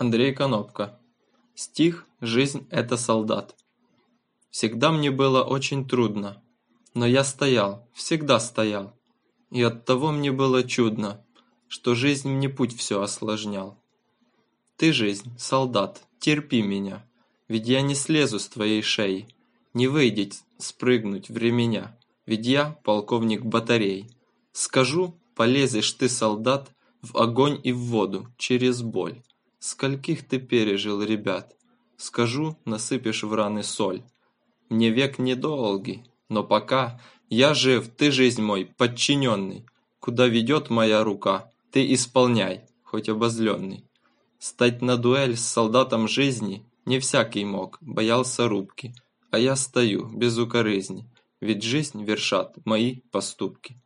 Андрей Конопка. Стих «Жизнь – это солдат». Всегда мне было очень трудно, но я стоял, всегда стоял. И оттого мне было чудно, что жизнь мне путь все осложнял. Ты, жизнь, солдат, терпи меня, ведь я не слезу с твоей шеи, не выйдет спрыгнуть в меня, ведь я полковник батарей. Скажу, полезешь ты, солдат, в огонь и в воду через боль. Скольких ты пережил, ребят? Скажу, насыпешь в раны соль. Мне век недолгий, но пока я жив, ты жизнь мой, подчиненный. Куда ведет моя рука, ты исполняй, хоть обозленный. Стать на дуэль с солдатом жизни не всякий мог, боялся рубки. А я стою, без укорызни, ведь жизнь вершат мои поступки.